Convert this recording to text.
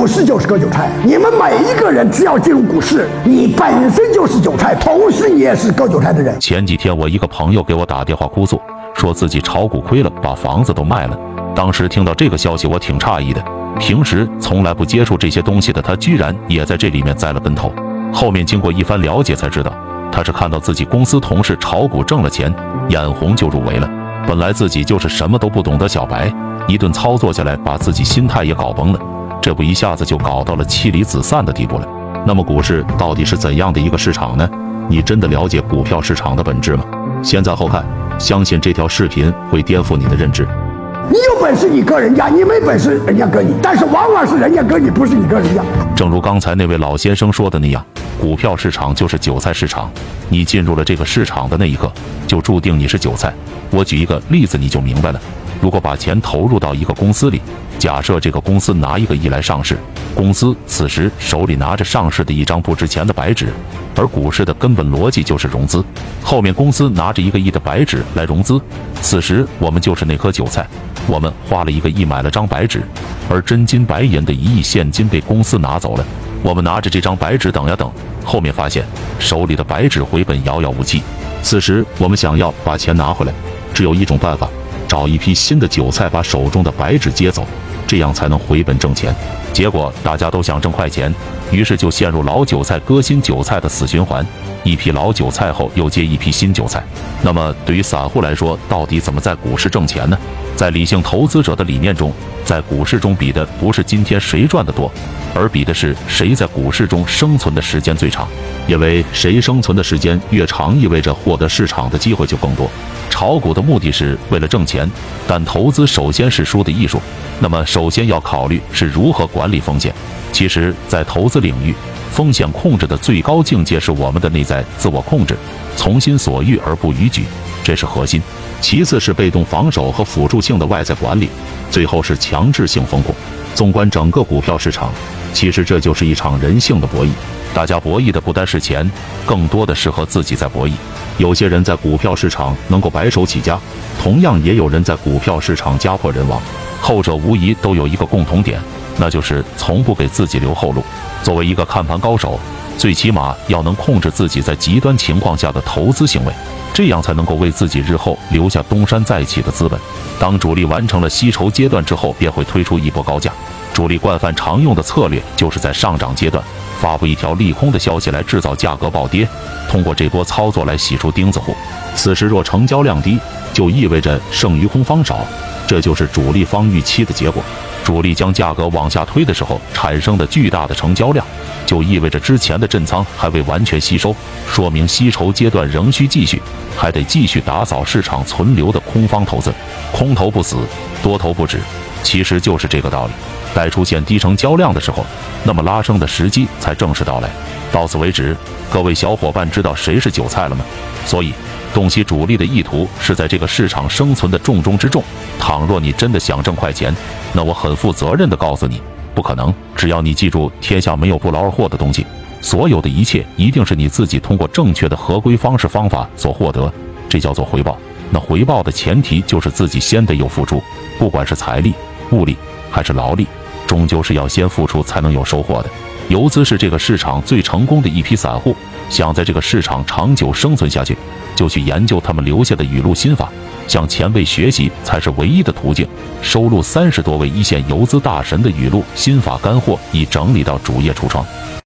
股市就是割韭菜，你们每一个人只要进入股市，你本身就是韭菜，同时你也是割韭菜的人。前几天我一个朋友给我打电话哭诉，说自己炒股亏了，把房子都卖了。当时听到这个消息，我挺诧异的。平时从来不接触这些东西的他，居然也在这里面栽了跟头。后面经过一番了解才知道，他是看到自己公司同事炒股挣了钱，眼红就入围了。本来自己就是什么都不懂的小白，一顿操作下来，把自己心态也搞崩了。这不一下子就搞到了妻离子散的地步了。那么股市到底是怎样的一个市场呢？你真的了解股票市场的本质吗？先赞后看，相信这条视频会颠覆你的认知。你有本事你割人家，你没本事人家割你，但是往往是人家割你，不是你割人家。正如刚才那位老先生说的那样，股票市场就是韭菜市场。你进入了这个市场的那一刻，就注定你是韭菜。我举一个例子，你就明白了。如果把钱投入到一个公司里，假设这个公司拿一个亿来上市，公司此时手里拿着上市的一张不值钱的白纸，而股市的根本逻辑就是融资。后面公司拿着一个亿的白纸来融资，此时我们就是那颗韭菜，我们花了一个亿买了张白纸，而真金白银的一亿现金被公司拿走了，我们拿着这张白纸等呀等，后面发现手里的白纸回本遥遥无期。此时我们想要把钱拿回来，只有一种办法。找一批新的韭菜，把手中的白纸接走，这样才能回本挣钱。结果大家都想挣快钱，于是就陷入老韭菜割新韭菜的死循环。一批老韭菜后又接一批新韭菜。那么对于散户来说，到底怎么在股市挣钱呢？在理性投资者的理念中，在股市中比的不是今天谁赚得多，而比的是谁在股市中生存的时间最长。因为谁生存的时间越长，意味着获得市场的机会就更多。炒股的目的是为了挣钱，但投资首先是输的艺术。那么，首先要考虑是如何管理风险。其实，在投资领域，风险控制的最高境界是我们的内在自我控制，从心所欲而不逾矩，这是核心。其次是被动防守和辅助性的外在管理，最后是强制性风控。纵观整个股票市场，其实这就是一场人性的博弈。大家博弈的不单是钱，更多的是和自己在博弈。有些人在股票市场能够白手起家，同样也有人在股票市场家破人亡。后者无疑都有一个共同点，那就是从不给自己留后路。作为一个看盘高手，最起码要能控制自己在极端情况下的投资行为，这样才能够为自己日后留下东山再起的资本。当主力完成了吸筹阶段之后，便会推出一波高价。主力惯犯常用的策略，就是在上涨阶段。发布一条利空的消息来制造价格暴跌，通过这波操作来洗出钉子户。此时若成交量低，就意味着剩余空方少，这就是主力方预期的结果。主力将价格往下推的时候产生的巨大的成交量，就意味着之前的震仓还未完全吸收，说明吸筹阶段仍需继续，还得继续打扫市场存留的空方投资。空头不死，多头不止，其实就是这个道理。待出现低成交量的时候，那么拉升的时机才正式到来。到此为止，各位小伙伴知道谁是韭菜了吗？所以，洞悉主力的意图是在这个市场生存的重中之重。倘若你真的想挣快钱，那我很负责任的告诉你，不可能。只要你记住，天下没有不劳而获的东西，所有的一切一定是你自己通过正确的合规方式方法所获得，这叫做回报。那回报的前提就是自己先得有付出，不管是财力、物力还是劳力。终究是要先付出才能有收获的。游资是这个市场最成功的一批散户，想在这个市场长久生存下去，就去研究他们留下的语录心法，向前辈学习才是唯一的途径。收录三十多位一线游资大神的语录心法干货，已整理到主页橱窗。